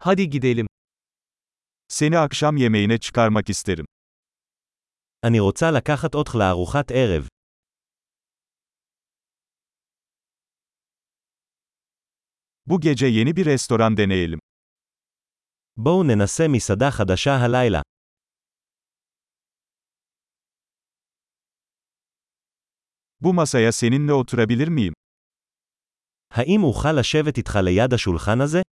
Hadi gidelim. Seni akşam yemeğine çıkarmak isterim. אני רוצה לקחת אותך לארוחת ערב. Bu gece yeni bir restoran deneyelim. בואו ננסה מסעדה חדשה הלילה. Bu masaya seninle oturabilir miyim? האם אוכל לשבת איתך ליד השולחן הזה?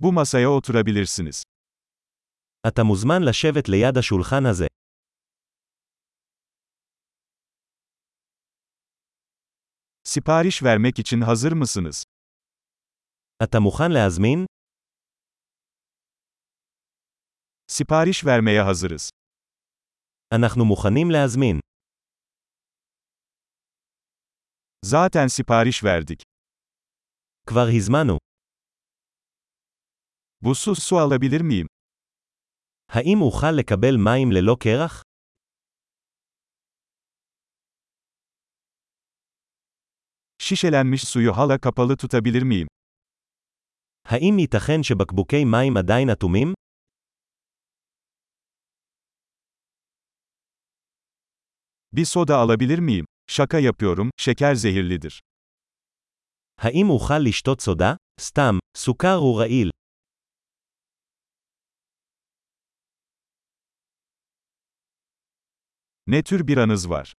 Bu masaya oturabilirsiniz. אתה מוזמן לשבת ליד השולחן הזה. Sipariş vermek için hazır mısınız? אתה מוכן להזמין? Sipariş vermeye hazırız. אנחנו מוכנים להזמין. Zaten sipariş verdik. כבר הזמנו. Buzsuz su alabilir miyim? האם אוכל לקבל מים ללא קרח? Şişelenmiş suyu hala kapalı tutabilir miyim? האם ייתכן שבקבוקי מים עדיין אטומים? Bir soda alabilir miyim? Şaka yapıyorum, şeker zehirlidir. האם אוכל לשתות סודה? סתם, סוכר הוא רעיל. Ne tür biranız var?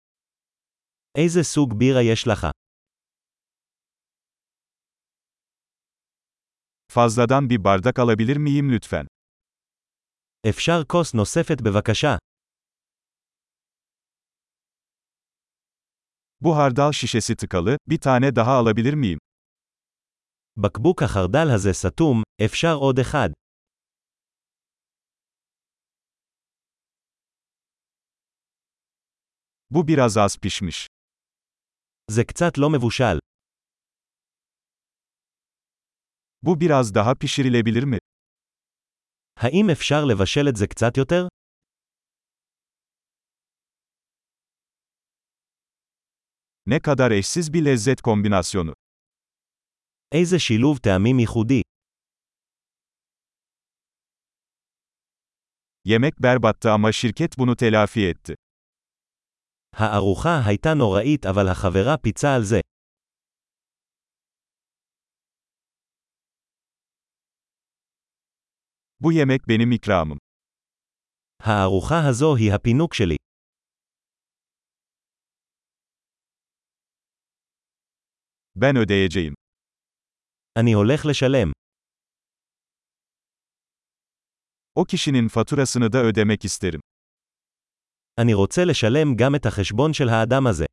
איזה סוג בירה יש לך? Fazladan bir bardak alabilir miyim lütfen? אפשר כוס נוספת בבקשה. Bu hardal şişesi tıkalı, bir tane daha alabilir miyim? בקבוק החרדל הזה סתום, אפשר עוד אחד. Bu biraz az pişmiş. זה קצת לא מבושל. Bu biraz daha pişirilebilir mi? האם אפשר לבשל את זה קצת יותר? Ne kadar eşsiz bir lezzet kombinasyonu. איזה שילוב טעמים ייחודי. Yemek berbattı ama şirket bunu telafi etti. הארוחה הייתה נוראית אבל החברה פיצה על זה. Bu yemek benim ikramım. הארוחה הזו היא הפינוק שלי. Ben ödeyeceğim. אני הולך לשלם. O kişinin faturasını da ödemek isterim. אני רוצה לשלם גם את החשבון של האדם הזה.